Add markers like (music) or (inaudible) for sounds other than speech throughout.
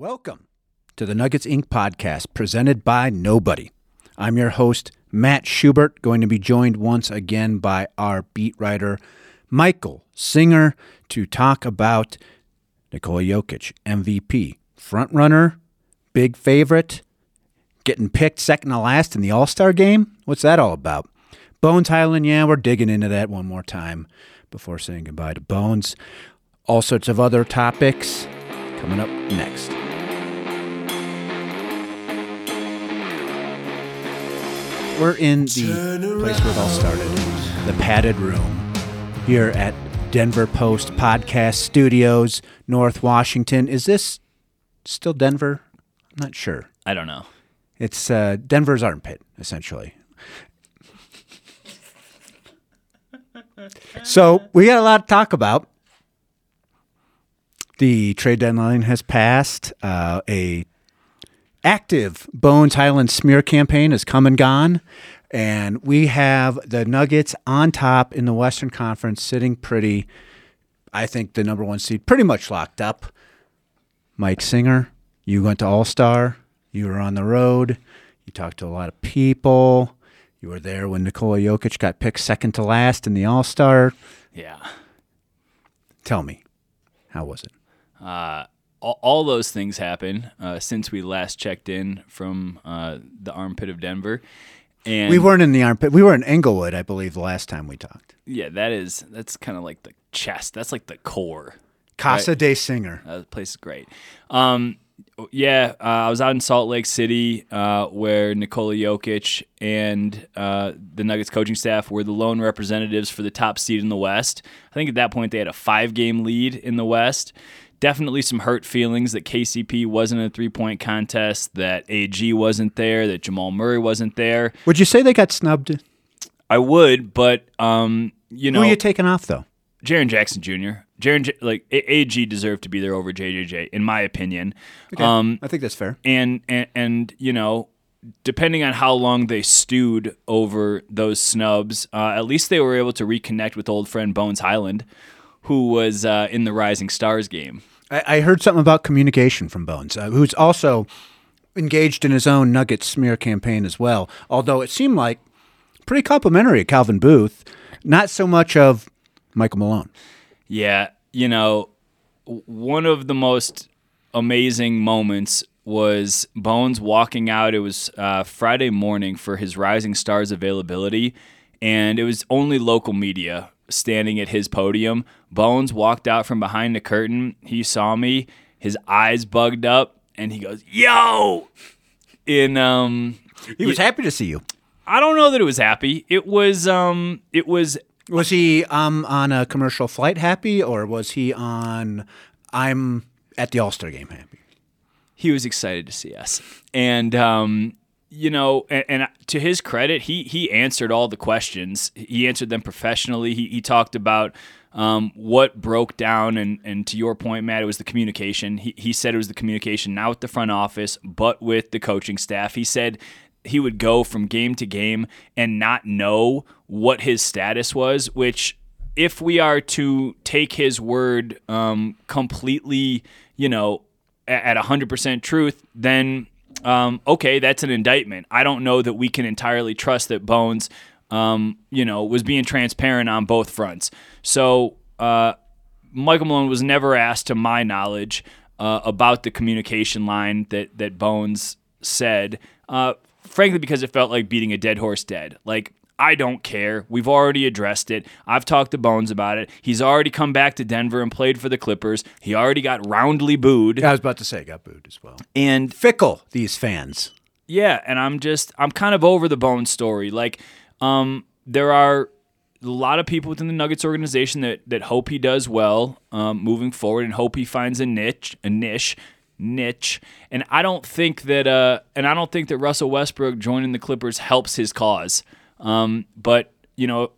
Welcome to the Nuggets Ink podcast presented by Nobody. I'm your host, Matt Schubert, going to be joined once again by our beat writer, Michael Singer, to talk about Nikola Jokic, MVP, frontrunner, big favorite, getting picked second to last in the All Star game. What's that all about? Bones Hyland, yeah, we're digging into that one more time before saying goodbye to Bones. All sorts of other topics coming up next. We're in the place where it all started, the padded room here at Denver Post Podcast Studios, North Washington. Is this still Denver? I'm not sure. I don't know. It's uh, Denver's armpit, essentially. so we got a lot to talk about. The trade deadline has passed. Uh, a active Bones Hyland smear campaign has come and gone. And we have the Nuggets on top in the Western Conference, sitting pretty, I think, the number one seed, pretty much locked up. Mike Singer, you went to All Star. You were on the road. You talked to a lot of people. You were there when Nikola Jokic got picked second to last in the All Star. Yeah. Tell me, how was it? Uh, all, all those things happen uh, since we last checked in from uh, the armpit of Denver. And We weren't in the armpit. We were in Englewood, I believe, the last time we talked. yeah, that is that's kind of like the chest. That's like the core. Casa Right. de Singer. Uh, the place is great. Um, yeah, uh, I was out in Salt Lake City uh, where Nikola Jokic and uh, the Nuggets coaching staff were the lone representatives for the top seed in the West. I think at that point they had a five game lead in the West. Definitely some hurt feelings that KCP wasn't in a three point contest, that AG wasn't there, that Jamal Murray wasn't there. Would you say they got snubbed? I would, but um, you know, Who are you taking off, though? Jaren Jackson Jr. Jaren, like AG deserved to be there over JJJ, in my opinion. Um, I think that's fair. and, and and you know, depending on how long they stewed over those snubs, uh, at least they were able to reconnect with old friend Bones Hyland, who was uh, in the Rising Stars game. I, I heard something about communication from Bones, uh, who's also engaged in his own Nugget smear campaign as well. Although it seemed like pretty complimentary of Calvin Booth, not so much of Michael Malone. Yeah, you know, one of the most amazing moments was Bones walking out. It was uh, Friday morning for his Rising Stars availability, and it was only local media standing at his podium. Bones walked out from behind the curtain. He saw me. His eyes bugged up, and he goes, "Yo!" In um, He was happy to see you. I don't know that it was happy. It was um, it was Was he um, on a commercial flight happy, or was he on I'm at the All Star game happy? he was excited to see us, and um, you know, and, and to his credit, he he answered all the questions. He answered them professionally. He he talked about um, what broke down, and and to your point, Matt, it was the communication. He he said it was the communication, not with the front office, but with the coaching staff. He said he would go from game to game and not know what his status was, which if we are to take his word um, completely, you know, at 100% truth, then um, okay, that's an indictment. I don't know that we can entirely trust that Bones, um, you know, was being transparent on both fronts. So uh, Michael Malone was never asked, to my knowledge, uh, about the communication line that that Bones said. Uh, frankly, because it felt like beating a dead horse dead. Like I don't care. We've already addressed it. I've talked to Bones about it. He's already come back to Denver and played for the Clippers. He already got roundly booed. I was about to say, got booed as well. And Fickle, these fans. yeah, and I'm just I'm kind of over the Bones story. Like, um, there are a lot of people within the Nuggets organization that that hope he does well um, moving forward and hope he finds a niche, a niche, niche. And I don't think that uh, and I don't think that Russell Westbrook joining the Clippers helps his cause. Um, but you know,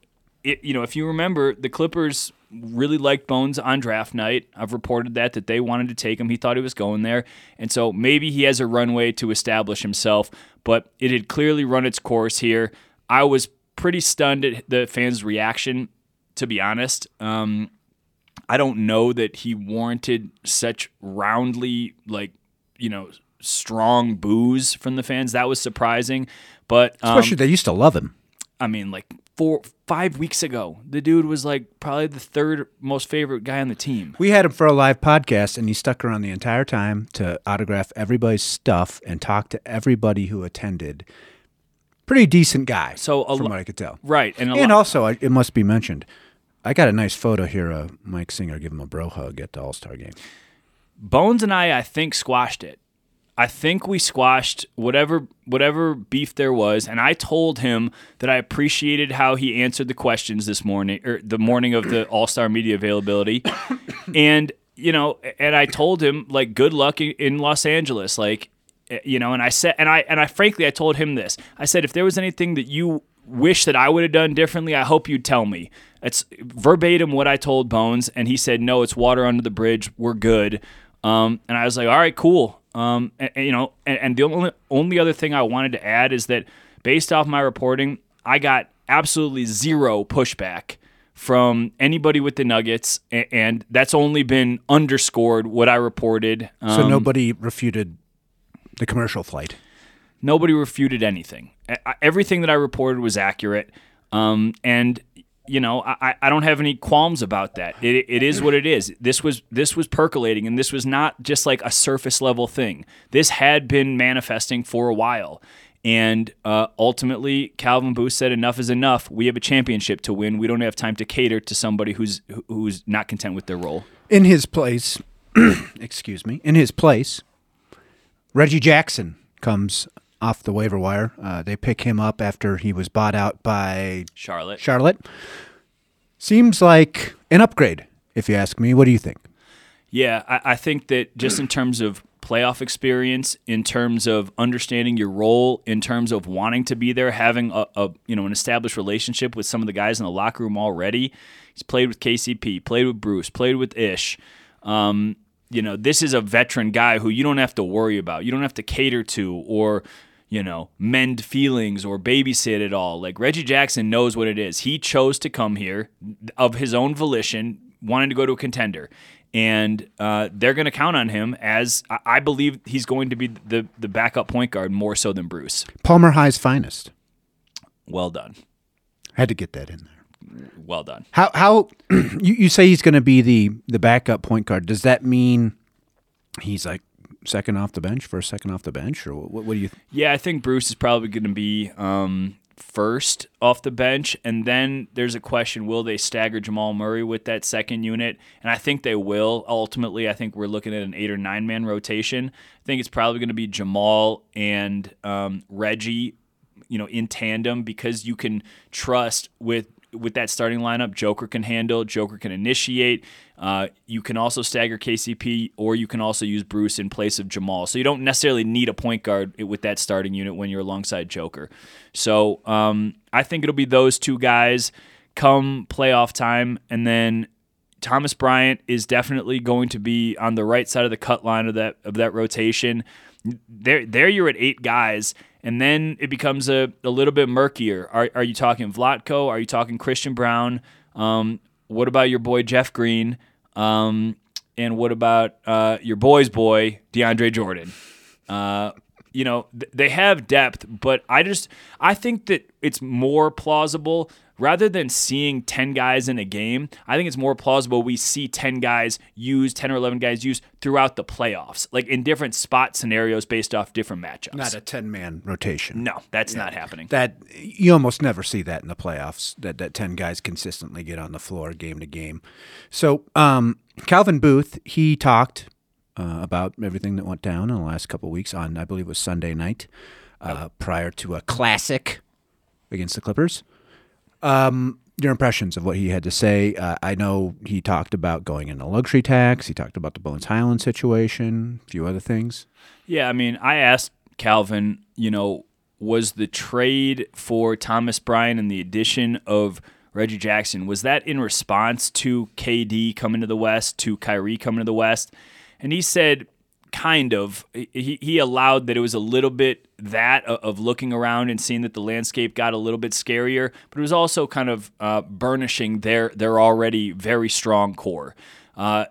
it, you know, if you remember, the Clippers really liked Bones on draft night. I've reported that that they wanted to take him. He thought he was going there, and so maybe he has a runway to establish himself. But it had clearly run its course here. I was pretty stunned at the fans' reaction, to be honest. Um, I don't know that he warranted such roundly like you know, strong boos from the fans. That was surprising. But um, Especially they used to love him. I mean, like four, five weeks ago, the dude was like probably the third most favorite guy on the team. We had him for a live podcast, and he stuck around the entire time to autograph everybody's stuff and talk to everybody who attended. Pretty decent guy, So a from lo- what I could tell. Right, and And lot, also, I- it must be mentioned, I got a nice photo here of Mike Singer giving him a bro hug at the All Star game. Bones and I, I think, squashed it. I think we squashed whatever whatever beef there was, and I told him that I appreciated how he answered the questions this morning or the morning of the (coughs) All Star media availability, (coughs) and you know, and I told him like good luck in- Los Angeles, like eh, you know, and I said, and I and I frankly I told him this. I said if there was anything that you wish that I would have done differently, I hope you'd tell me. It's verbatim what I told Bones, and he said, "No, it's water under the bridge. We're good." Um, and I was like, "All right, cool." Um, and, and, you know, and, and the only only other thing I wanted to add is that based off my reporting, I got absolutely zero pushback from anybody with the Nuggets, and, and that's only been underscored what I reported. Um, So nobody refuted the commercial flight. nobody refuted anything. I- Everything that I reported was accurate, um, and you know I, I don't have any qualms about that. It, it is what it is. This was this was percolating, and this was not just like a surface level thing. This had been manifesting for a while. And uh, ultimately, Calvin Booth said, "Enough is enough. We have a championship to win. We don't have time to cater to somebody who's who's not content with their role." In his place, (clears throat) excuse me, in his place, Reggie Jackson comes off the waiver wire. Uh, they pick him up after he was bought out by Charlotte, Charlotte. Seems like an upgrade, if you ask me. What do you think? Yeah, I, I think that just in terms of playoff experience, in terms of understanding your role, in terms of wanting to be there, having a, a you know an established relationship with some of the guys in the locker room already. He's played with KCP, played with Bruce, played with Ish. Um, you know, this is a veteran guy who you don't have to worry about. You don't have to cater to or you know, mend feelings or babysit at all. Like Reggie Jackson knows what it is. He chose to come here of his own volition, wanting to go to a contender. And uh, they're going to count on him as I- I believe he's going to be the, the backup point guard more so than Bruce. Palmer High's finest. Well done. Had to get that in there. Well done. How how (clears throat) you, you say he's going to be the the backup point guard? Does that mean he's like second off the bench, first second off the bench, or what, what do you? Th- Yeah, I think Bruce is probably going to be um, first off the bench, and then there's a question: Will they stagger Jamal Murray with that second unit? And I think they will. Ultimately, I think we're looking at an eight or nine man rotation. I think it's probably going to be Jamal and um, Reggie, you know, in tandem because you can trust with with that starting lineup, Joker can handle, Joker can initiate. Uh, you can also stagger KCP, or you can also use Bruce in place of Jamal. So you don't necessarily need a point guard with that starting unit when you're alongside Joker. So um, I think it'll be those two guys come playoff time, and then Thomas Bryant is definitely going to be on the right side of the cut line of that of that rotation. There, there you're at eight guys, and then it becomes a, a little bit murkier. Are, are you talking Vlatko? Are you talking Christian Braun? Um, what about your boy Jeff Green? Um, and what about uh, your boy's boy DeAndre Jordan? Uh, you know th- they have depth, but I just I think that it's more plausible rather than seeing 10 guys in a game, I think it's more plausible we see 10 guys used, 10 or 11 guys used throughout the playoffs, like in different spot scenarios based off different matchups. Not a ten man rotation. no, that's not happening. That you almost never see that in the playoffs. That that ten guys consistently get on the floor game to game. So um, Calvin Booth he talked uh, about everything that went down in the last couple weeks on I believe it was Sunday night uh, prior to a classic against the Clippers. Um, your impressions of what he had to say. Uh, I know he talked about going into luxury tax. He talked about the Bones Hyland situation, a few other things. Yeah, I mean, I asked Calvin, you know, was the trade for Thomas Bryant and the addition of Reggie Jackson, was that in response to KD coming to the West, to Kyrie coming to the West? And he said, kind of. He, he allowed that it was a little bit that of looking around and seeing that the landscape got a little bit scarier, but it was also kind of uh, burnishing their, their already very strong core. Uh,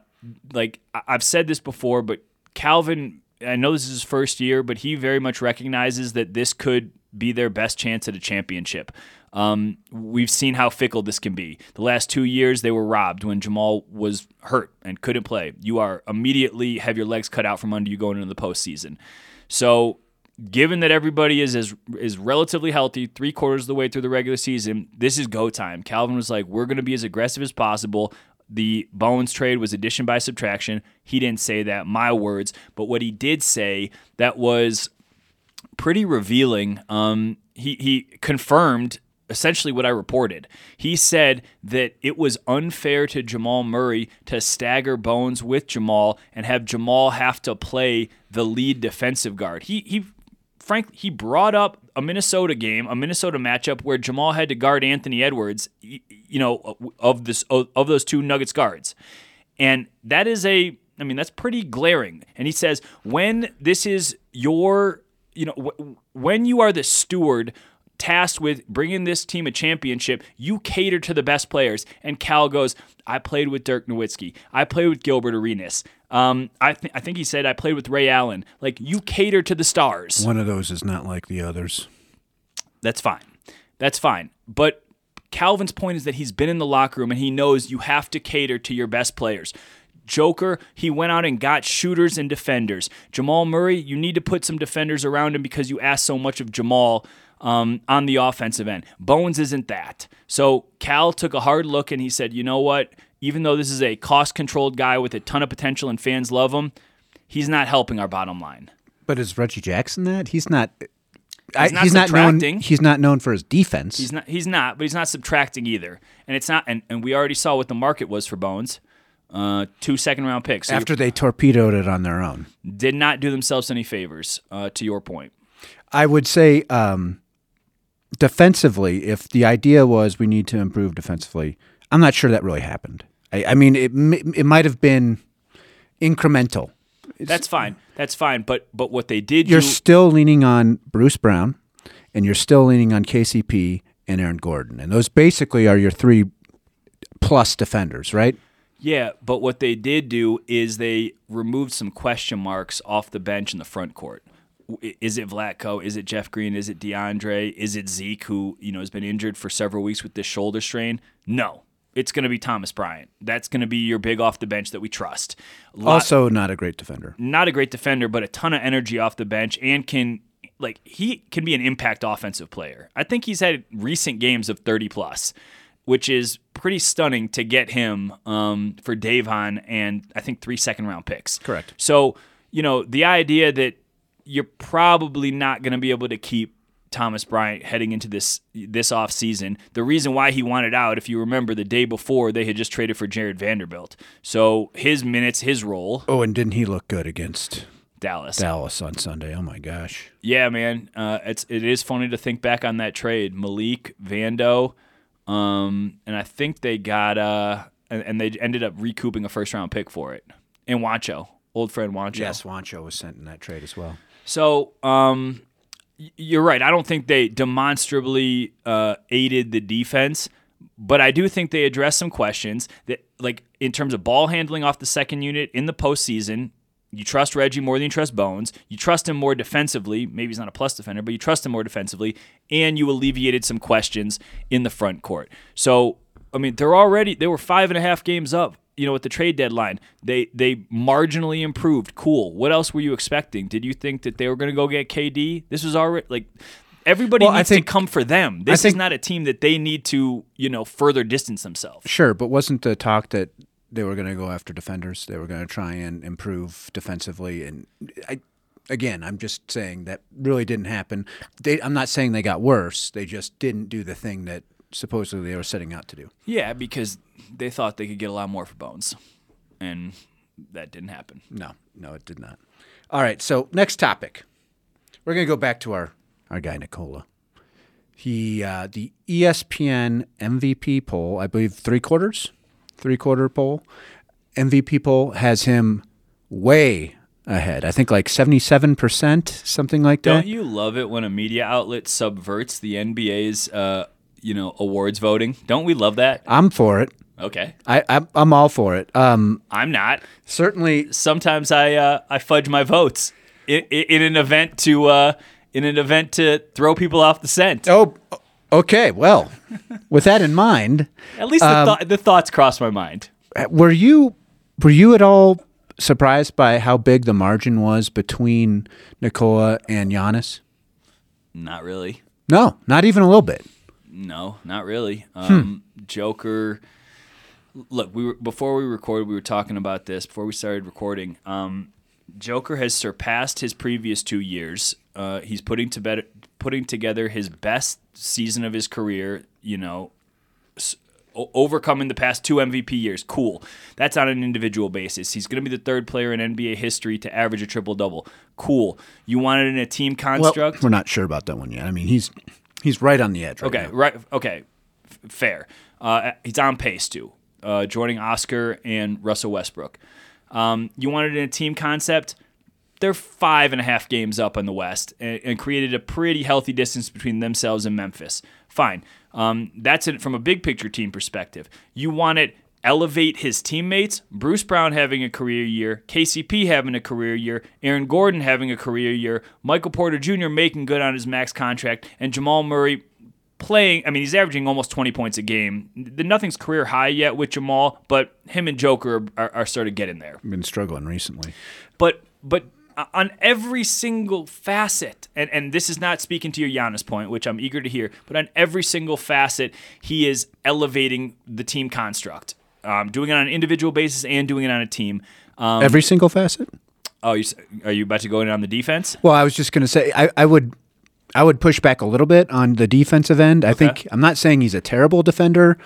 like I've said this before, but Calvin I know this is his first year, but he very much recognizes that this could be their best chance at a championship. Um, we've seen how fickle this can be. The last two years, they were robbed when Jamal was hurt and couldn't play. You are immediately have your legs cut out from under you going into the postseason. So, given that everybody is is, is relatively healthy, three quarters of the way through the regular season, this is go time. Calvin was like, "We're going to be as aggressive as possible." The Bones trade was addition by subtraction. He didn't say that, my words, but what he did say that was pretty revealing. Um, he he confirmed essentially what I reported. He said that it was unfair to Jamal Murray to stagger Bones with Jamal and have Jamal have to play the lead defensive guard. He he Frank he brought up a Minnesota game, a Minnesota matchup where Jamal had to guard Anthony Edwards, you know, of this of those two Nuggets guards. And that is a I mean, that's pretty glaring. And he says when this is your you know, when you are the steward tasked with bringing this team a championship, you cater to the best players. And Cal goes, I played with Dirk Nowitzki. I played with Gilbert Arenas. Um, I, th- I think he said I played with Ray Allen. Like, you cater to the stars. One of those is not like the others. That's fine. That's fine. But Calvin's point is that he's been in the locker room and he knows you have to cater to your best players. Joker, he went out and got shooters and defenders. Jamal Murray, you need to put some defenders around him because you ask so much of Jamal um, on the offensive end. Bones isn't that. So Cal took a hard look and he said, you know what? Even though this is a cost controlled guy with a ton of potential and fans love him, he's not helping our bottom line. But is Reggie Jackson that? He's not. He's not he's not known. He's not known for his defense. He's not. He's not. But he's not subtracting either. And it's not. And, and we already saw what the market was for Bones. Uh, two second round picks so after they torpedoed it on their own. Did not do themselves any favors. Uh, to your point, I would say um, defensively, if the idea was we need to improve defensively, I'm not sure that really happened. I, I mean, it it might have been incremental. It's, That's fine. That's fine. But but what they did, you're do, still leaning on Bruce Brown, and you're still leaning on KCP and Aaron Gordon, and those basically are your three plus defenders, right? Yeah, but what they did do is they removed some question marks off the bench in the front court is it Vlatko? Is it Jeff Green? Is it DeAndre? Is it Zeke, who you know has been injured for several weeks with this shoulder strain? No, it's going to be Thomas Bryant. That's going to be your big off the bench that we trust. Lot, also, not a great defender. Not a great defender, but a ton of energy off the bench and can like he can be an impact offensive player. I think he's had recent games of 30 plus, which is pretty stunning to get him um, for Davon and I think three second round picks. Correct. So you know the idea that you're probably not going to be able to keep Thomas Bryant heading into this this off season. The reason why he wanted out, if you remember, the day before they had just traded for Jared Vanderbilt. So his minutes, his role. Oh, and didn't he look good against Dallas? Dallas on Sunday. Oh my gosh. Yeah, man. Uh, it's it is funny to think back on that trade. Malik Vando, um, and I think they got uh, and, and they ended up recouping a first round pick for it. And Juancho, old friend Juancho. Yes, Juancho was sent in that trade as well. So um, you're right. I don't think they demonstrably uh, aided the defense, but I do think they addressed some questions that, like in terms of ball handling off the second unit in the postseason. You trust Reggie more than you trust Bones. You trust him more defensively. Maybe he's not a plus defender, but you trust him more defensively. And you alleviated some questions in the front court. So, I mean, they're already, they were five and a half games up you know, at the trade deadline, they they marginally improved. Cool. What else were you expecting? Did you think that they were going to go get KD? This was already like everybody well, needs think, to come for them. This think, is not a team that they need to, you know, further distance themselves. Sure, but wasn't the talk that they were going to go after defenders? They were going to try and improve defensively and I again, I'm just saying that really didn't happen. They, I'm not saying they got worse. They just didn't do the thing that supposedly they were setting out to do. Yeah, because they thought they could get a lot more for Bones, and that didn't happen. No, no, it did not. All right, so next topic, we're gonna go back to our our guy Nikola. He uh, the ESPN MVP poll, I believe three quarters, three quarter poll, MVP poll has him way ahead. I think like 77%, something like that. Don't you love it when a media outlet subverts the NBA's uh, you know, awards voting? Don't we love that? I'm for it. Okay. I, I am all for it. Um, I'm not. Certainly. Sometimes I uh, I fudge my votes. in, in an event to uh, in an event to throw people off the scent. Oh, okay. Well, with that in mind, At least the, thought the thoughts crossed my mind. were you were you at all surprised by how big the margin was between Nikola and Giannis? Not really. No, not even a little bit. No, not really. Um, Joker. Look, we were before we recorded. We were talking about this before we started recording. Um, Joker has surpassed his previous two years. Uh, he's putting to bed, putting together his best season of his career. You know, s- overcoming the past two MVP years. Cool. That's on an individual basis. He's going to be the third player in NBA history to average a triple double. Cool. You want it in a team Well, construct? we're not sure about that one yet. I mean, he's he's right on the edge. Right Okay, now. right. Okay, F- fair. Uh, he's on pace to uh, joining Oscar and Russell Westbrook. Um, you wanted in a team concept. They're five and a half games up in the West and, and created a pretty healthy distance between themselves and Memphis. Fine. Um, that's it from a big picture team perspective. You want it elevate his teammates. Bruce Brown having a career year, KCP having a career year, Aaron Gordon having a career year, Michael Porter Jr. making good on his max contract, and Jamal Murray playing. I mean, he's averaging almost 20 points a game. Nothing's career high yet with Jamal, but him and Joker are, are, sort of getting there. Been struggling recently. But but uh, on every single facet, and, and this is not speaking to your Giannis point, which I'm eager to hear, but on every single facet, he is elevating the team construct, um, doing it on an individual basis and doing it on a team. Um, Every single facet. oh, you, are you about to go in on the defense? Well, I was just going to say I, I would I would push back a little bit on the defensive end. I think I'm not saying he's a terrible defender,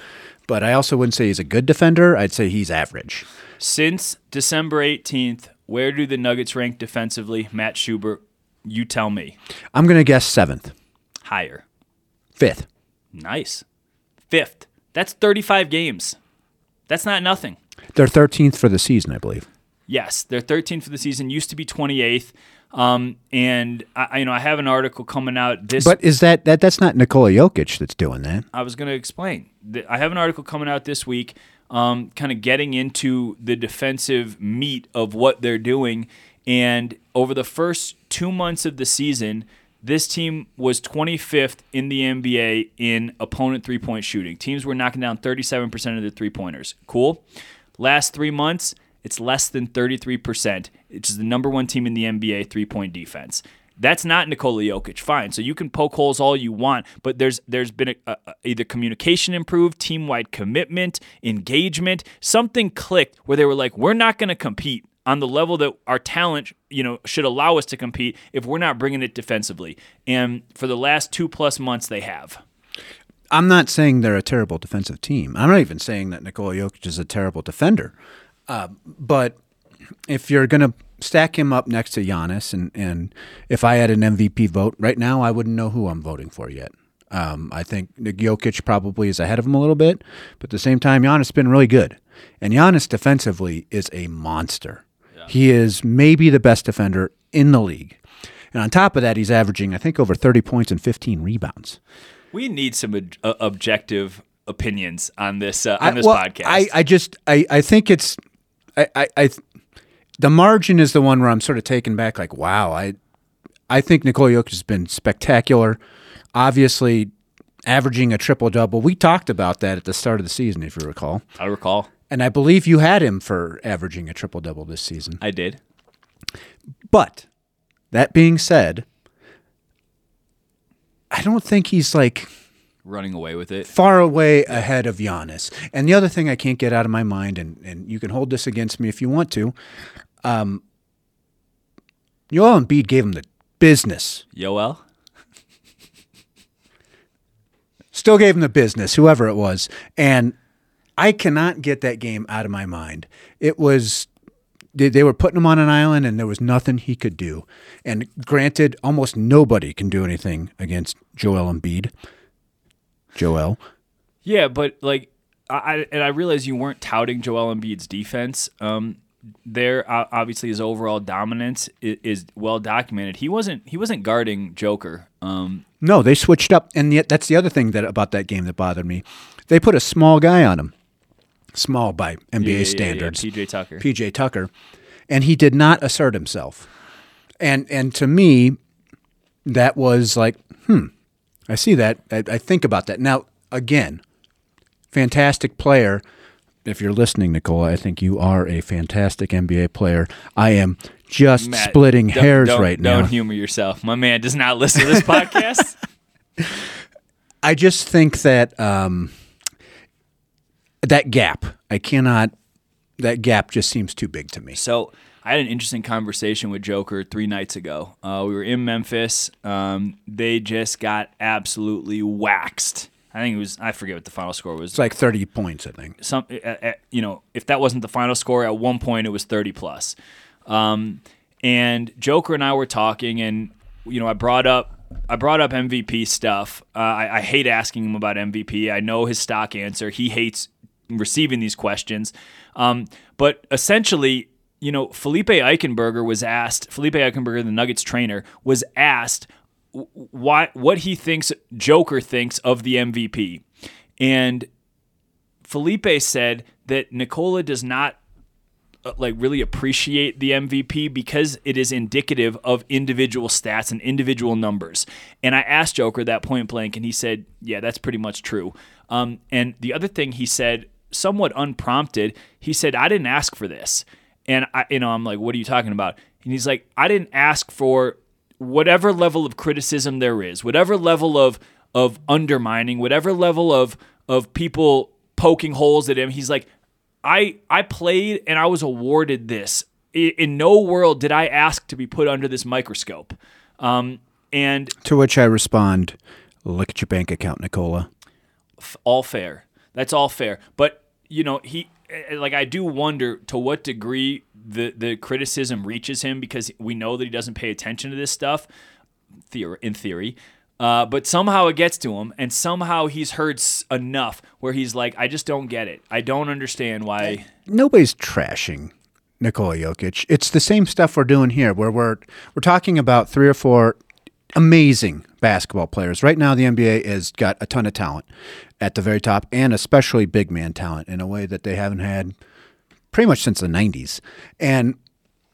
but I also wouldn't say he's a good defender. I'd say he's average. Since December 18th, where do the Nuggets rank defensively? Matt Schubert, you tell me. I'm going to guess seventh, Higher. fifth. Nice. Fifth. That's 35 games. That's not nothing. They're 13th for the season, I believe. Yes, they're 13th for the season. Used to be 28th. Um, and I, you know, I have an article coming out this. But is that that that's not Nikola Jokic that's doing that? I was going to explain. I have an article coming out this week, um, kind of getting into the defensive meat of what they're doing. And over the first two months of the season, this team was 25th in the NBA in opponent three point shooting. Teams were knocking down 37% of the three pointers. Cool. Last three months, it's less than 33%. It's the number one team in the NBA three point defense. That's not Nikola Jokic. Fine. So you can poke holes all you want, but there's there's been a, a, either communication improved, team wide commitment, engagement. Something clicked where they were like, we're not going to compete on the level that our talent, you know, should allow us to compete if we're not bringing it defensively. And for the last two plus months, they have. I'm not saying they're a terrible defensive team. I'm not even saying that Nikola Jokic is a terrible defender. Uh, but if you're going to stack him up next to Giannis, and, and if I had an MVP vote right now, I wouldn't know who I'm voting for yet. Um, I think Jokic probably is ahead of him a little bit, but at the same time, Giannis has been really good. And Giannis defensively is a monster. He is maybe the best defender in the league. And on top of that, he's averaging, I think, over 30 points and 15 rebounds. We need some ob- uh, objective opinions on this uh, on I- this well, podcast. I, I just I, I think it's I, I, I the margin is the one where I'm sort of taken back like wow I I think Nikola Jokic has been spectacular obviously averaging a triple double we talked about that at the start of the season if you recall I recall. And I believe you had him for averaging a triple double this season I did. but that being said I don't think he's like Running away with it. far away ahead of Giannis. And the other thing I can't get out of my mind, and, and you can hold this against me if you want to, um, Joel Embiid gave him the business. Yoel? Still gave him the business, whoever it was. And I cannot get that game out of my mind. It was they, they were putting him on an island and there was nothing he could do. And granted, almost nobody can do anything against Joel Embiid. Joel. Yeah, but like, I and I realize you weren't touting Joel Embiid's defense. Um, there obviously his overall dominance is, is well documented. He wasn't he wasn't guarding Joker. Um, No, they switched up, and yet that's the other thing that about that game that bothered me. They put a small guy on him, small by NBA yeah, yeah, yeah, standards, PJ Tucker. PJ Tucker, and he did not assert himself. And and to me, that was like, hmm, I see that. I, I think about that. Now, again, fantastic player. If you're listening, Nikola, I think you are a fantastic NBA player. I am just Matt, splitting don't- hairs don't- right now. Don't humor yourself. My man does not listen to this (laughs) podcast. I just think that um, that gap, I cannot. That gap just seems too big to me. So I had an interesting conversation with Joker three nights ago. Uh, we were in Memphis. Um, they just got absolutely waxed. I think it was. I forget what the final score was. It's like 30 points, I think. some uh, uh, you know if that wasn't the final score at one point it was 30 plus um, and joker and i were talking and you know i brought up i brought up mvp stuff uh, I, I hate asking him about mvp i know his stock answer he hates receiving these questions um, but essentially you know felipe eichenberger was asked felipe eichenberger the nuggets trainer was asked why what he thinks joker thinks of the mvp and Felipe said that Nikola does not uh, like really appreciate the MVP because it is indicative of individual stats and individual numbers. And I asked Joker that point blank, and he said, "Yeah, that's pretty much true." Um, and the other thing he said, somewhat unprompted, he said, "I didn't ask for this," and I, you know, I'm like, "What are you talking about?" And he's like, "I didn't ask for whatever level of criticism there is, whatever level of of undermining, whatever level of of people poking holes at him. He's like, I I played and I was awarded this. I- In no world did I ask to be put under this microscope. Um, and To which I respond, look at your bank account, Nikola. all fair. That's all fair. But you know, he eh, like I do wonder to what degree the the criticism reaches him because we know that he doesn't pay attention to this stuff. Theor- in theory. Uh, but somehow it gets to him, and somehow he's heard enough where he's like, "I just don't get it. I don't understand why." Nobody's trashing Nikola Jokic. It's the same stuff we're doing here, where we're we're talking about three or four amazing basketball players. Right now, the NBA has got a ton of talent at the very top, and especially big man talent in a way that they haven't had pretty much since the '90s. And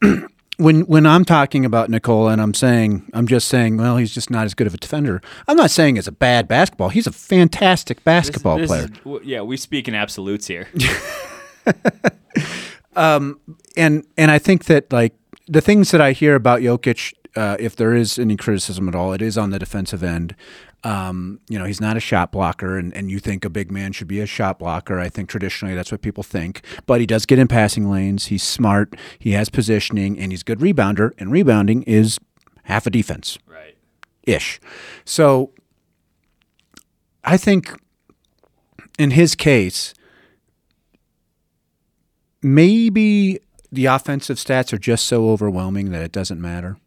(clears throat) when when I'm talking about Nikola and I'm saying I'm just saying, well, he's just not as good of a defender. I'm not saying it's a bad basketball. He's a fantastic basketball This player. is- yeah, we speak in absolutes here. (laughs) and and I think that like the things that I hear about Jokic, uh, if there is any criticism at all, it is on the defensive end. Um, you know, he's not a shot blocker, and, and you think a big man should be a shot blocker. I think traditionally that's what people think, but he does get in passing lanes. He's smart. He has positioning, and he's a good rebounder. And rebounding is half a defense right. ish. So I think in his case, maybe the offensive stats are just so overwhelming that it doesn't matter.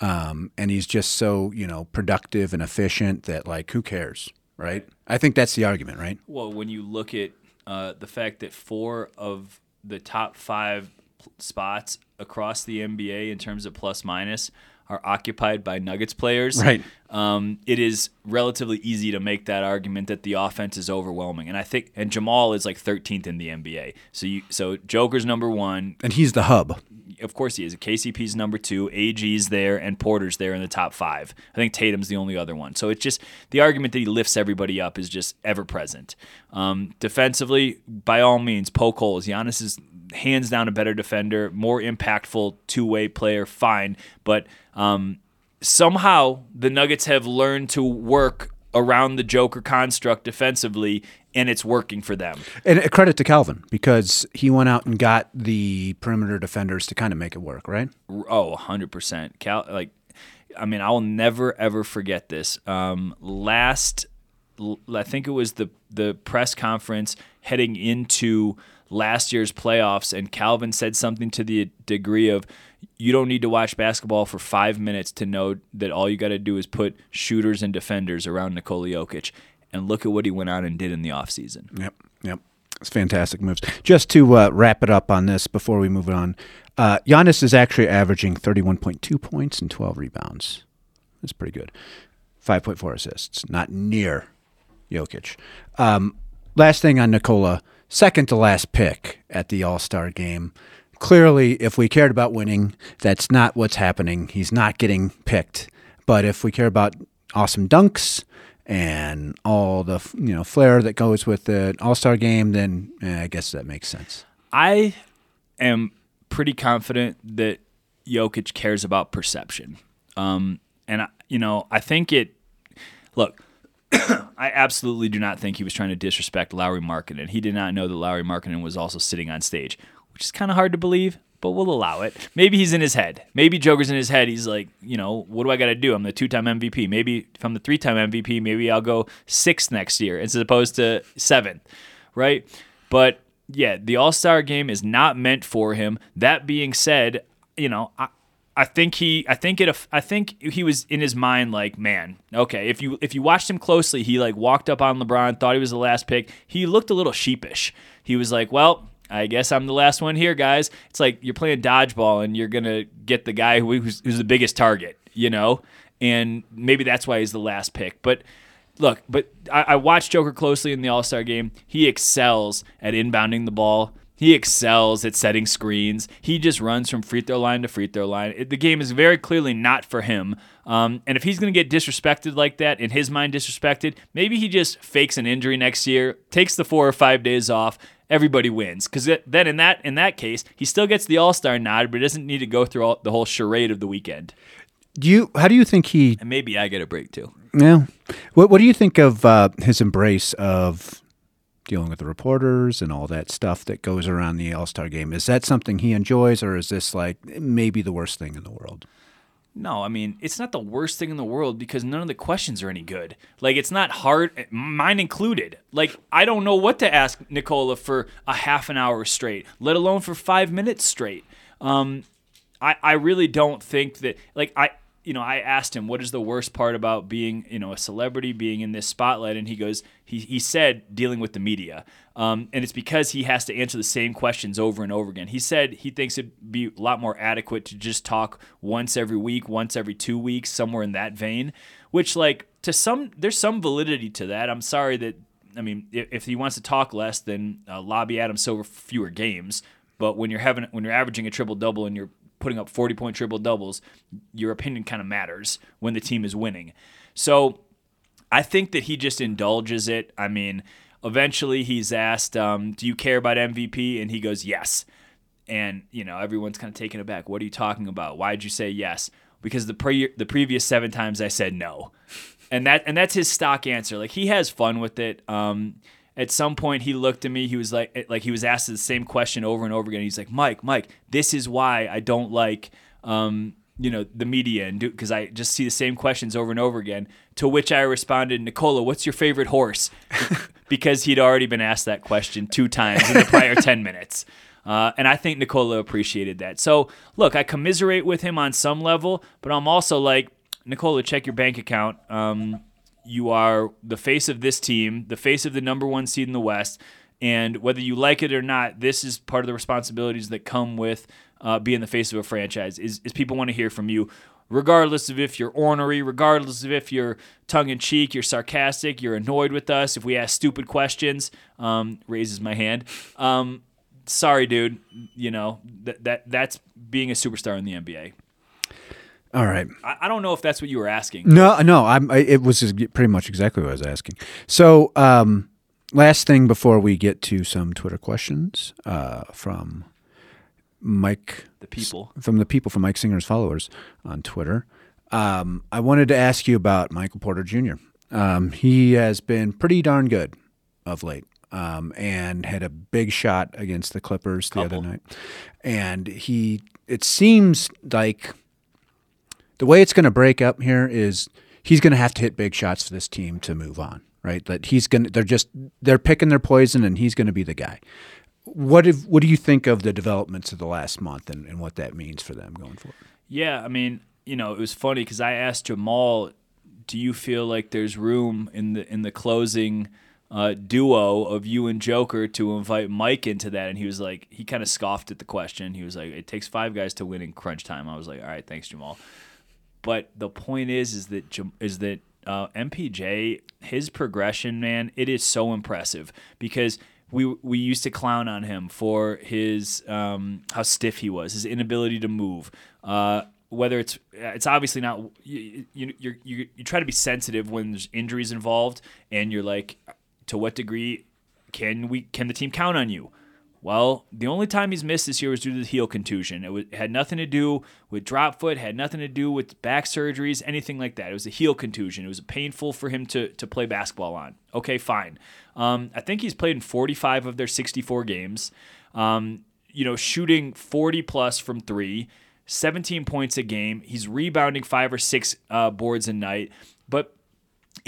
Um, and he's just so, you know, productive and efficient that, like, who cares, right? I think that's the argument, right? Well, when you look at uh, the fact that four of the top five spots across the NBA in terms of plus minus are occupied by Nuggets players, Right. Um, it is relatively easy to make that argument that the offense is overwhelming, and I think and Jamal is like 13th in the NBA. So you so Joker's number one, And he's the hub. Of course he is. KCP's number two, AG's there, and Porter's there in the top five. I think Tatum's the only other one. So it's just the argument that he lifts everybody up is just ever present. Um, defensively, by all means, poke holes. Giannis is hands down a better defender, more impactful two way player. Fine, but um, somehow the Nuggets have learned to work around the Joker construct defensively, and it's working for them. And a credit to Calvin because he went out and got the perimeter defenders to kind of make it work, right? Oh, 100%. Cal like I mean, I will never ever forget this. Um, last I think it was the the press conference heading into last year's playoffs and Calvin said something to the degree of you don't need to watch basketball for 5 minutes to know that all you got to do is put shooters and defenders around Nikola Jokic and look at what he went out and did in the offseason. Yep, yep. It's fantastic moves. Just to uh, wrap it up on this before we move on, uh, Giannis is actually averaging 31.2 points and 12 rebounds. That's pretty good. 5.4 assists, not near Jokic. Um, last thing on Nikola, second to last pick at the All Star game. clearly, if we cared about winning, that's not what's happening. He's not getting picked. But if we care about awesome dunks and all the you know flair that goes with the All Star game, then eh, I guess that makes sense. I am pretty confident that Jokic cares about perception. Um, and, I, you know, I think it, look, (coughs) I absolutely do not think he was trying to disrespect Lauri Markkanen. He did not know that Lauri Markkanen was also sitting on stage, which is kind of hard to believe, but we'll allow it. Maybe he's in his head. Maybe Joker's in his head. He's like, you know, what do I got to do? I'm the two time MVP. Maybe if I'm the three time MVP, maybe I'll go sixth next year as opposed to seventh, right? But yeah, the All Star game is not meant for him. That being said, you know, I, I think he, I think it, I think he was in his mind like, man, okay. If you if you watched him closely, he like walked up on LeBron, thought he was the last pick. He looked a little sheepish. He was like, well, I guess I'm the last one here, guys. It's like you're playing dodgeball and you're gonna get the guy who's, who's the biggest target, you know, and maybe that's why he's the last pick. But look, but I, I watched Joker closely in the All Star game. He excels at inbounding the ball. He excels at setting screens. He just runs from free throw line to free throw line. It, the game is very clearly not for him. Um, and if he's going to get disrespected like that, in his mind, disrespected, maybe he just fakes an injury next year, takes the four or five days off. Everybody wins because then in that in that case, he still gets the All Star nod, but he doesn't need to go through all, the whole charade of the weekend. Do you? How do you think he? And maybe I get a break too. Yeah. What What do you think of uh, his embrace of dealing with the reporters and all that stuff that goes around the All Star game? Is that something he enjoys, or is this like maybe the worst thing in the world? No, I mean, it's not the worst thing in the world because none of the questions are any good. Like, it's not hard, mine included. Like, I don't know what to ask Nikola for a half an hour straight, let alone for five minutes straight. Um, I, I really don't think that, like, I, you know, I asked him, what is the worst part about being, you know, a celebrity, being in this spotlight? And he goes, he, he said dealing with the media. Um, and it's because he has to answer the same questions over and over again. He said he thinks it'd be a lot more adequate to just talk once every week, once every two weeks, somewhere in that vein, which, like, to some, there's some validity to that. I'm sorry that, I mean, if, if he wants to talk less, then uh, lobby Adam Silver fewer games. But when you're having, when you're averaging a triple double and you're putting up 40 point triple doubles, your opinion kind of matters when the team is winning. So I think that he just indulges it. I mean, eventually he's asked, um, Do you care about MVP? And he goes, Yes. And, you know, everyone's kind of taken aback. What are you talking about? Why did you say yes? Because the pre- the previous seven times I said no. And that and that's his stock answer. Like he has fun with it. Um, at some point he looked at me he was like like he was asked the same question over and over again he's like mike mike this is why i don't like um, you know the media and do because i just see the same questions over and over again to which i responded nikola what's your favorite horse (laughs) because he'd already been asked that question two times in the prior (laughs) 10 minutes uh, and I think Nikola appreciated that. So, look, I commiserate with him on some level, but I'm also like, Nikola, check your bank account. Um, you are the face of this team, the face of the number one seed in the West. And whether you like it or not, this is part of the responsibilities that come with uh, being the face of a franchise. Is, is people want to hear from you, regardless of if you're ornery, regardless of if you're tongue in cheek, you're sarcastic, you're annoyed with us. If we ask stupid questions, um, raises my hand. Um, sorry, dude. You know that that that's being a superstar in the NBA. All right. I, I don't know if that's what you were asking. No, no. I'm. I, it was pretty much exactly what I was asking. So, um, last thing before we get to some Twitter questions uh, from Mike, the people from the people from Mike Singer's followers on Twitter. Um, I wanted to ask you about Michael Porter Jr. Um, he has been pretty darn good of late. Um, and had a big shot against the Clippers the Couple. other night. And he, it seems like the way it's going to break up here is he's going to have to hit big shots for this team to move on, right? That he's going to, they're just, they're picking their poison and he's going to be the guy. What if, what do you think of the developments of the last month and, and what that means for them going forward? Yeah, I mean, you know, it was funny because I asked Jamal, "Do you feel like there's room in the in the closing uh, duo of you and Joker to invite Mike into that?" And he was like, he kind of scoffed at the question. He was like, "It takes five guys to win in crunch time." I was like, "All right, thanks, Jamal." But the point is, is that is that uh, MPJ his progression, man, it is so impressive because we we used to clown on him for his um, how stiff he was, his inability to move. Uh, whether it's it's obviously not you you you you, you try to be sensitive when there's injuries involved, and you're like, to what degree can we can the team count on you? Well, the only time he's missed this year was due to the heel contusion. It, was, it, had nothing to do with drop foot, had nothing to do with back surgeries, anything like that. It was a heel contusion. It was painful for him to, to play basketball on. Okay, fine. Um, I think he's played in 45 of their 64 games. Um, you know, shooting 40 plus from three, 17 points a game. He's rebounding five or six uh, boards a night. But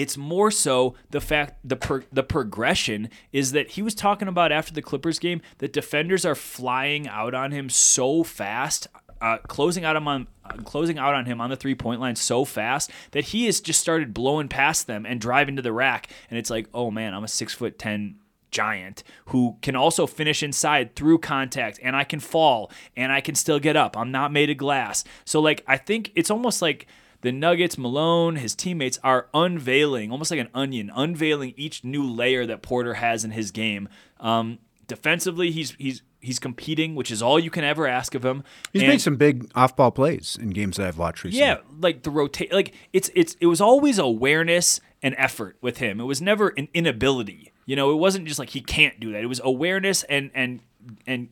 it's more so the fact the the progression is that he was talking about after the Clippers game that defenders are flying out on him so fast, uh, closing out on uh, closing out on him on the three point line so fast that he has just started blowing past them and driving to the rack, and it's like, oh man, I'm a six foot ten giant who can also finish inside through contact and I can fall and I can still get up. I'm not made of glass. So like I think it's almost like the Nuggets, Malone, his teammates are unveiling, almost like an onion, unveiling each new layer that Porter has in his game. Um, defensively, he's he's he's competing, which is all you can ever ask of him. He's and, made some big off-ball plays in games that I've watched recently. Yeah, like the rotate, like it's it's it was always awareness and effort with him. It was never an inability. You know, it wasn't just like he can't do that. It was awareness and and and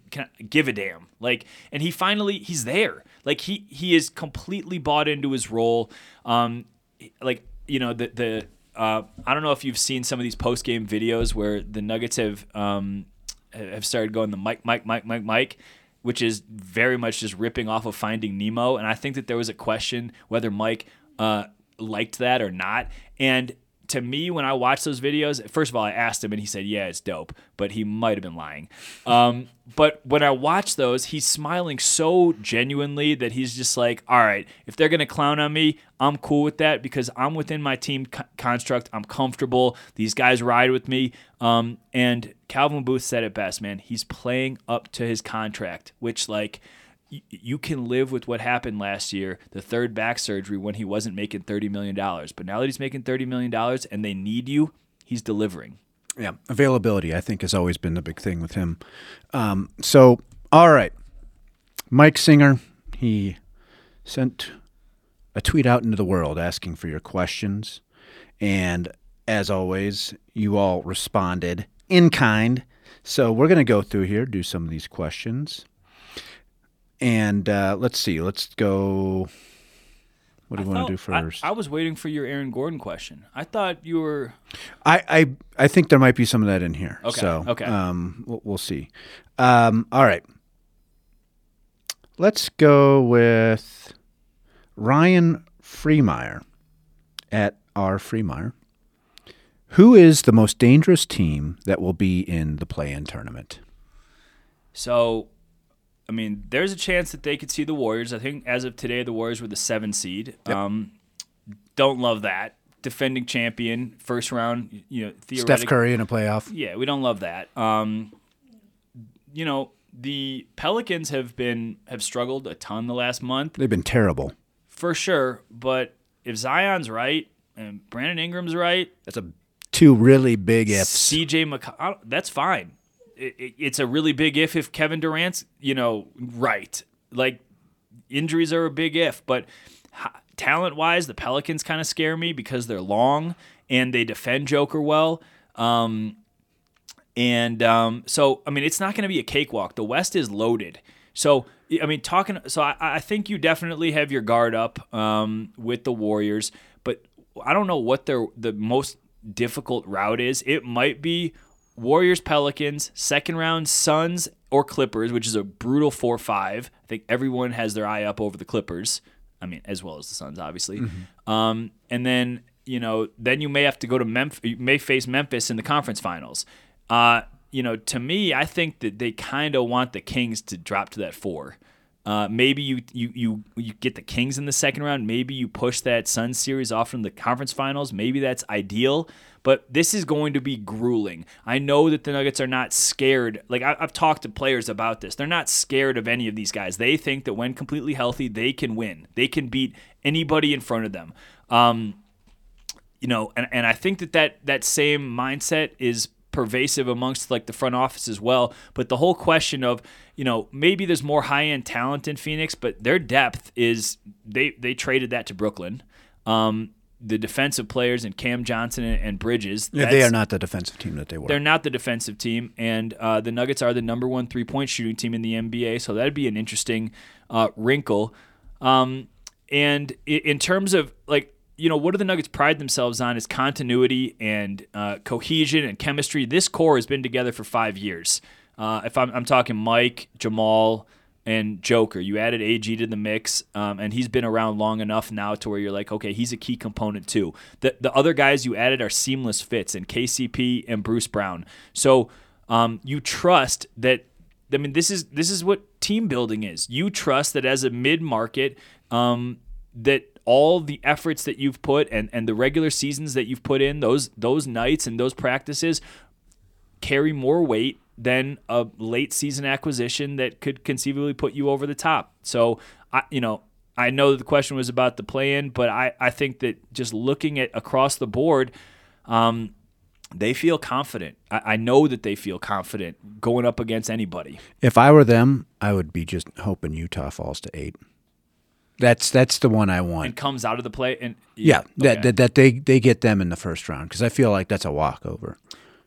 give a damn. Like, and he finally he's there. Like he he is completely bought into his role. Um, like you know the the uh, I don't know if you've seen some of these post game videos where the Nuggets have um, have started going the Mike Mike Mike Mike Mike. Which is very much just ripping off of Finding Nemo, and I think that there was a question whether Mike uh, liked that or not. And to me, when I watch those videos, first of all, I asked him and he said, "Yeah, it's dope," but he might have been lying. Um, but when I watch those, he's smiling so genuinely that he's just like, "All right, if they're gonna clown on me, I'm cool with that because I'm within my team co- construct. I'm comfortable. These guys ride with me." Um, and Calvin Booth said it best, man. He's playing up to his contract, which like you can live with what happened last year, the third back surgery when he wasn't making $30 million. But now that he's making $30 million and they need you, he's delivering. Yeah, availability, I think, has always been the big thing with him. Um, so, all right. Mike Singer, he sent a tweet out into the world asking for your questions. And as always, you all responded in kind. So, we're going to go through here, do some of these questions. And uh, let's see. Let's go. What do you want to do first? I, I, was waiting for your Aaron Gordon question. I thought you were. I I, I think there might be some of that in here. Okay. So okay. Um, we'll, we'll see. Um, all right. Let's go with Ryan Freemeyer at R Freemeyer. Who is the most dangerous team that will be in the play-in tournament? So I mean, there's a chance that they could see the Warriors. I think as of today, the Warriors were the seven seed. Yep. Um, don't love that. Defending champion, first round. You know, Steph Curry in a playoff. Yeah, we don't love that. Um, you know, the Pelicans have been have struggled a ton the last month. They've been terrible for sure. But if Zion's right and Brandon Ingram's right, that's a two really big ifs. CJ McCollum, that's fine it, it's a really big if if Kevin Durant's you know right. Like injuries are a big if, but talent wise, the Pelicans kind of scare me because they're long and they defend Joker well. Um, and um, so, I mean, it's not going to be a cakewalk. The West is loaded. So, I mean, talking. So, I, I think you definitely have your guard up um, with the Warriors, but I don't know what their the most difficult route is. It might be Warriors, Pelicans, second round Suns or Clippers, which is a brutal 4 5. I think everyone has their eye up over the Clippers. I mean, as well as the Suns, obviously. Mm-hmm. Um, and then, you know, then you may have to go to Memphis, you may face Memphis in the conference finals. Uh, you know, to me, I think that they kind of want the Kings to drop to that four. Uh, maybe you, you you you get the Kings in the second round. Maybe you push that Suns series off from the conference finals. Maybe that's ideal. But this is going to be grueling. I know that the Nuggets are not scared. Like I, have talked to players about this. They're not scared of any of these guys. They think that when completely healthy, they can win. They can beat anybody in front of them. Um, you know, and, and I think that, that that same mindset is pervasive amongst like the front office as well. But the whole question of you know maybe there's more high end talent in Phoenix, but their depth is they they traded that to Brooklyn. Um, the defensive players and Cam Johnson and, Bridges. Yeah, they are not the defensive team that they were. They're not the defensive team, and uh, the Nuggets are the number one three point shooting team in the NBA. So that'd be an interesting uh, wrinkle. Um, and in terms of like you know, what do the Nuggets pride themselves on is continuity and uh, cohesion and chemistry. This core has been together for five years. Uh, if I'm, I'm, talking Mike, Jamal, and Joker, you added AG to the mix, um, and he's been around long enough now to where you're like, okay, he's a key component too. The the other guys you added are seamless fits, and KCP and Bruce Brown. So um, you trust that. I mean, this is this is what team building is. You trust that as a mid market, um, that all the efforts that you've put and, and the regular seasons that you've put in, those those nights and those practices carry more weight than a late season acquisition that could conceivably put you over the top. So I you know, I know that the question was about the play in, but I, I think that just looking at across the board, um, they feel confident. I, I, know that they feel confident going up against anybody. If I were them, I would be just hoping Utah falls to eight. That's that's the one I want. And comes out of the play and yeah, yeah that, that that they they get them in the first round because I feel like that's a walkover.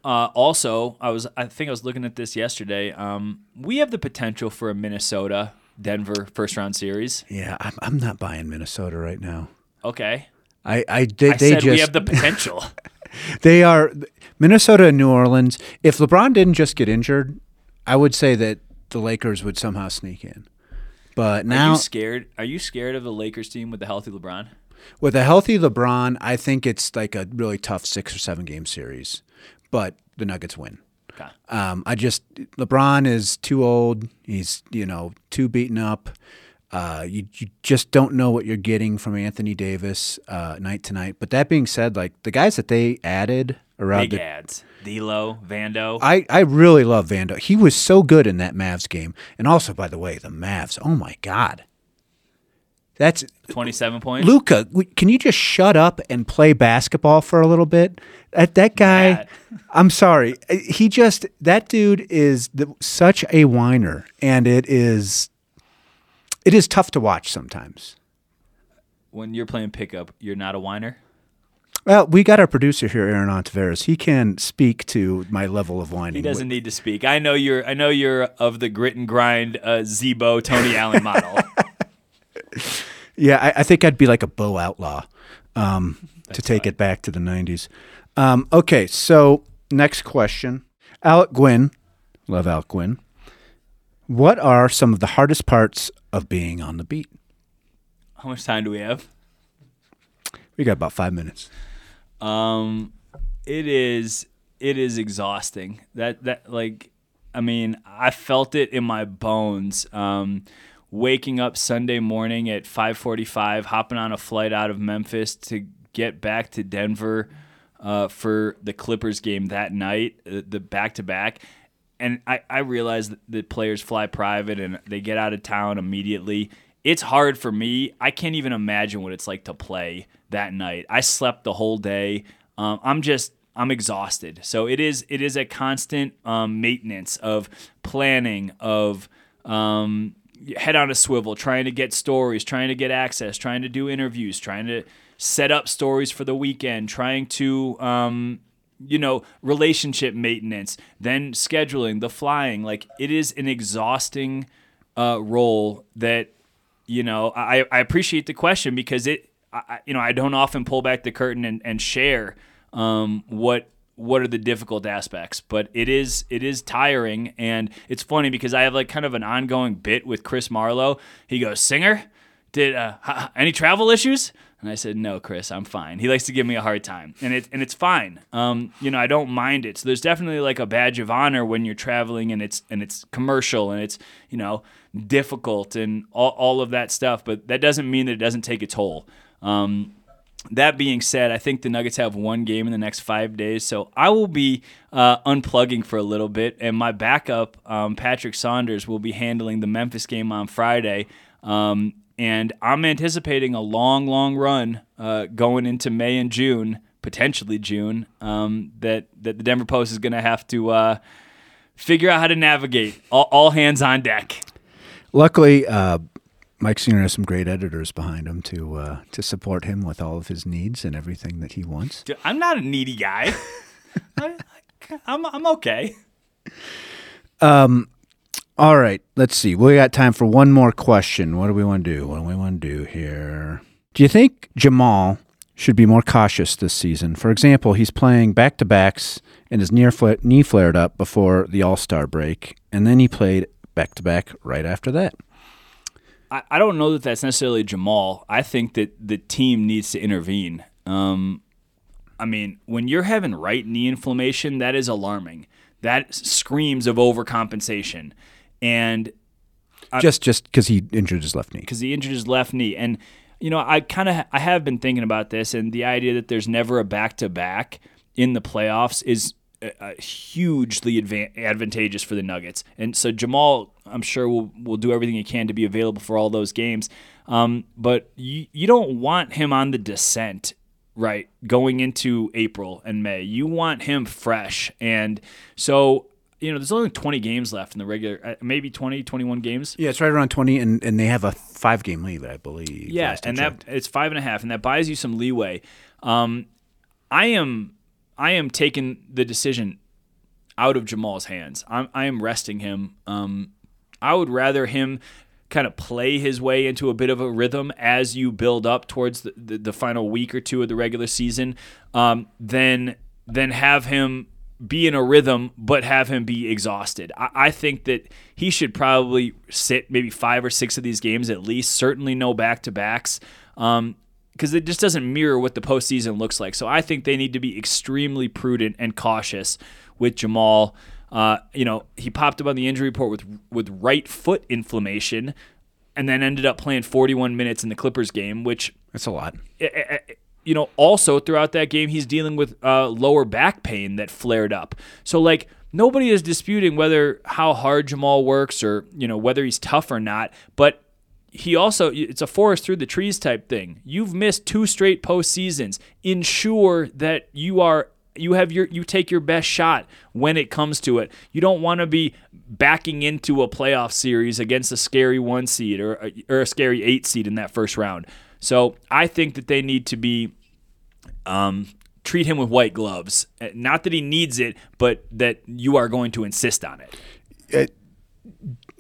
Uh, also, I was I think I was looking at this yesterday. Um, we have the potential for a Minnesota Denver first round series. Yeah, I'm, I'm not buying Minnesota right now. Okay. I I they, I they said just we have the potential. (laughs) they are Minnesota and New Orleans. If LeBron didn't just get injured, I would say that the Lakers would somehow sneak in. But now, are you scared? Are you scared of the Lakers team with the healthy LeBron? With a healthy LeBron, I think it's like a really tough six or seven game series, but the Nuggets win. Okay. Um, I just LeBron is too old. He's you know too beaten up. Uh, you, you just don't know what you're getting from Anthony Davis uh, night to night. But that being said, like the guys that they added around big the, ads, D'Lo, Vando. I I really love Vando. He was so good in that Mavs game, and also by the way, the Mavs. Oh my God, that's 27 points. Luka, can you just shut up and play basketball for a little bit? That that guy, (laughs) I'm sorry, he just that dude is the, such a whiner, and it is it is tough to watch sometimes. When you're playing pickup, you're not a whiner. Well, we got our producer here, Aaron Ontiveros. He can speak to my level of whining. He doesn't need to speak. I know you're. I know you're of the grit and grind uh, Z-Bo Tony Allen model. (laughs) (laughs) yeah, I, I, think I'd be like a Bo Outlaw um, to take it back to the '90s. Um, okay, so next question, Alec Gwynn. Love Alec Gwynn. What are some of the hardest parts of being on the beat? How much time do we have? We got about five minutes. Um, it is it is exhausting. That that like, I mean, I felt it in my bones. Um, waking up Sunday morning at 5:45, hopping on a flight out of Memphis to get back to Denver uh, for the Clippers game that night, uh, the back to back. And I, I realize that the players fly private and they get out of town immediately. It's hard for me. I can't even imagine what it's like to play that night. I slept the whole day. Um, I'm just I'm exhausted. So it is it is a constant um, maintenance of planning of um, head on a swivel, trying to get stories, trying to get access, trying to do interviews, trying to set up stories for the weekend, trying to um, you know relationship maintenance, then scheduling, the flying. Like it is an exhausting uh, role that you know I, I appreciate the question because it I, you know, I don't often pull back the curtain and, and share um, what what are the difficult aspects, but it is it is tiring, and it's funny because I have like kind of an ongoing bit with Chris Marlowe. He goes, "Singer, did uh, any travel issues?" And I said, "No, Chris, I'm fine." He likes to give me a hard time, and it and it's fine. Um, you know, I don't mind it. So there's definitely like a badge of honor when you're traveling and it's and it's commercial and it's you know difficult and all, all of that stuff. But that doesn't mean that it doesn't take a toll. Um, that being said, I think the Nuggets have one game in the next five days, so I will be uh, unplugging for a little bit, and my backup, um, Patrick Saunders, will be handling the Memphis game on Friday. Um, and I'm anticipating a long, long run uh, going into May and June potentially June um, that that the Denver Post is going to have to uh, figure out how to navigate. All, all hands on deck. Luckily, uh, Mike Singer has some great editors behind him to uh, to support him with all of his needs and everything that he wants. Dude, I'm not a needy guy. (laughs) I, I'm I'm okay. Um. All right, let's see. We got time for one more question. What do we want to do? What do we want to do here? Do you think Jamal should be more cautious this season? For example, he's playing back to backs and his near fla- knee flared up before the All Star break, and then he played back to back right after that. I, I don't know that that's necessarily Jamal. I think that the team needs to intervene. Um, I mean, when you're having right knee inflammation, that is alarming. That screams of overcompensation. And just just because he injured his left knee. because he injured his left knee. And you know, I kind of I have been thinking about this, and the idea that there's never a back to back in the playoffs is uh, hugely advan- advantageous for the Nuggets. And so Jamal, I'm sure will will do everything he can to be available for all those games. Um, but you you don't want him on the descent. Right, going into April and May, you want him fresh. And so, you know, there's only 20 games left in the regular, uh, maybe 20, 21 games. Yeah, it's right around twenty, and, and they have a five game lead, I believe. Yeah, and checked. that it's five and a half, and that buys you some leeway. Um, I am I am taking the decision out of Jamal's hands. I'm I am resting him. Um, I would rather him kind of play his way into a bit of a rhythm as you build up towards the, the, the final week or two of the regular season, um, than than have him be in a rhythm but have him be exhausted. I, I think that he should probably sit maybe five or six of these games at least. Certainly no back to backs. Um, because it just doesn't mirror what the postseason looks like. So I think they need to be extremely prudent and cautious with Jamal. Uh, you know, he popped up on the injury report with with right foot inflammation, and then ended up playing 41 minutes in the Clippers game, which That's a lot. you know, also throughout that game, he's dealing with uh, lower back pain that flared up. So, like, nobody is disputing whether how hard Jamal works or, you know, whether he's tough or not. But he also, it's a forest through the trees type thing. You've missed two straight postseasons. Ensure that you are. You have your you take your best shot when it comes to it. You don't want to be backing into a playoff series against a scary one seed or a, or a scary eight seed in that first round. So I think that they need to be um, treat him with white gloves. Uh, Not that he needs it, but that you are going to insist on it.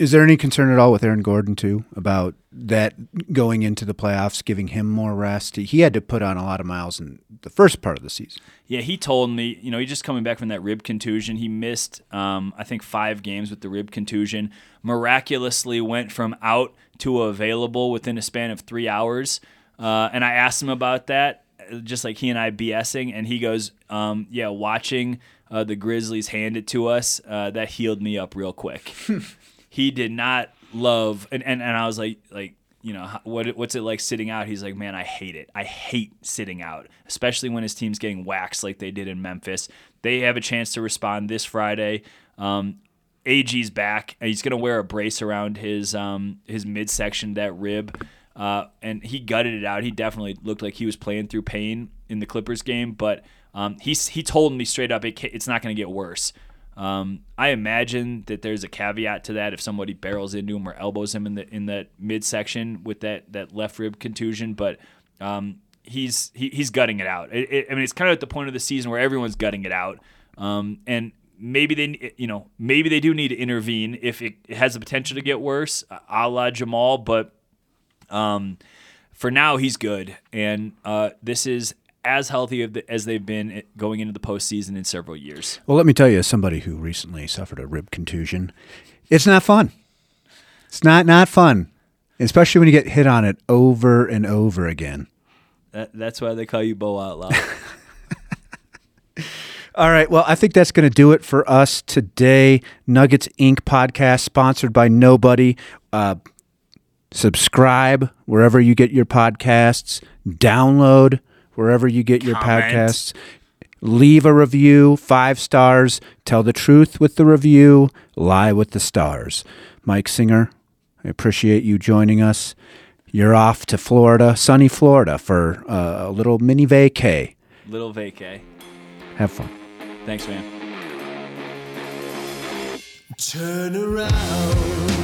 Is there any concern at all with Aaron Gordon too about that going into the playoffs, giving him more rest? He had to put on a lot of miles in the first part of the season. Yeah, he told me, you know, he's just coming back from that rib contusion. He missed, um, I think, five games with the rib contusion. Miraculously went from out to available within a span of three hours. Uh, and I asked him about that, just like he and I BSing, and he goes, um, "Yeah, watching uh, the Grizzlies hand it to us, uh, that healed me up real quick." (laughs) he did not love, and, and, and I was like, like you know, what what's it like sitting out? He's like, man, I hate it. I hate sitting out, especially when his team's getting waxed like they did in Memphis. They have a chance to respond this Friday. Um, AG's back, he's gonna wear a brace around his um, his midsection, that rib, uh, and he gutted it out. He definitely looked like he was playing through pain in the Clippers game, but um, he he told me straight up, it, it's not gonna get worse. Um, I imagine that there's a caveat to that if somebody barrels into him or elbows him in the in that midsection with that that left rib contusion, but um, he's he, he's gutting it out. It, it- I mean, it's kind of at the point of the season where everyone's gutting it out, um, and maybe they you know maybe they do need to intervene if it, it has the potential to get worse, a la Jamal, but um, for now he's good, and uh, this is as healthy as they've been going into the postseason in several years. Well, let me tell you, as somebody who recently suffered a rib contusion, it's not fun. It's not not fun, especially when you get hit on it over and over again. That, that's why they call you Bo Outlaw. (laughs) All right. Well, I think that's going to do it for us today. Nuggets Ink. podcast sponsored by nobody. Uh, subscribe wherever you get your podcasts. Download wherever you get your Comment. podcasts. Leave a review, five stars. Tell the truth with the review. Lie with the stars. Mike Singer, I appreciate you joining us. You're off to Florida, sunny Florida, for uh, a little mini vacay. Little vacay. Have fun. Thanks, man. Turn around.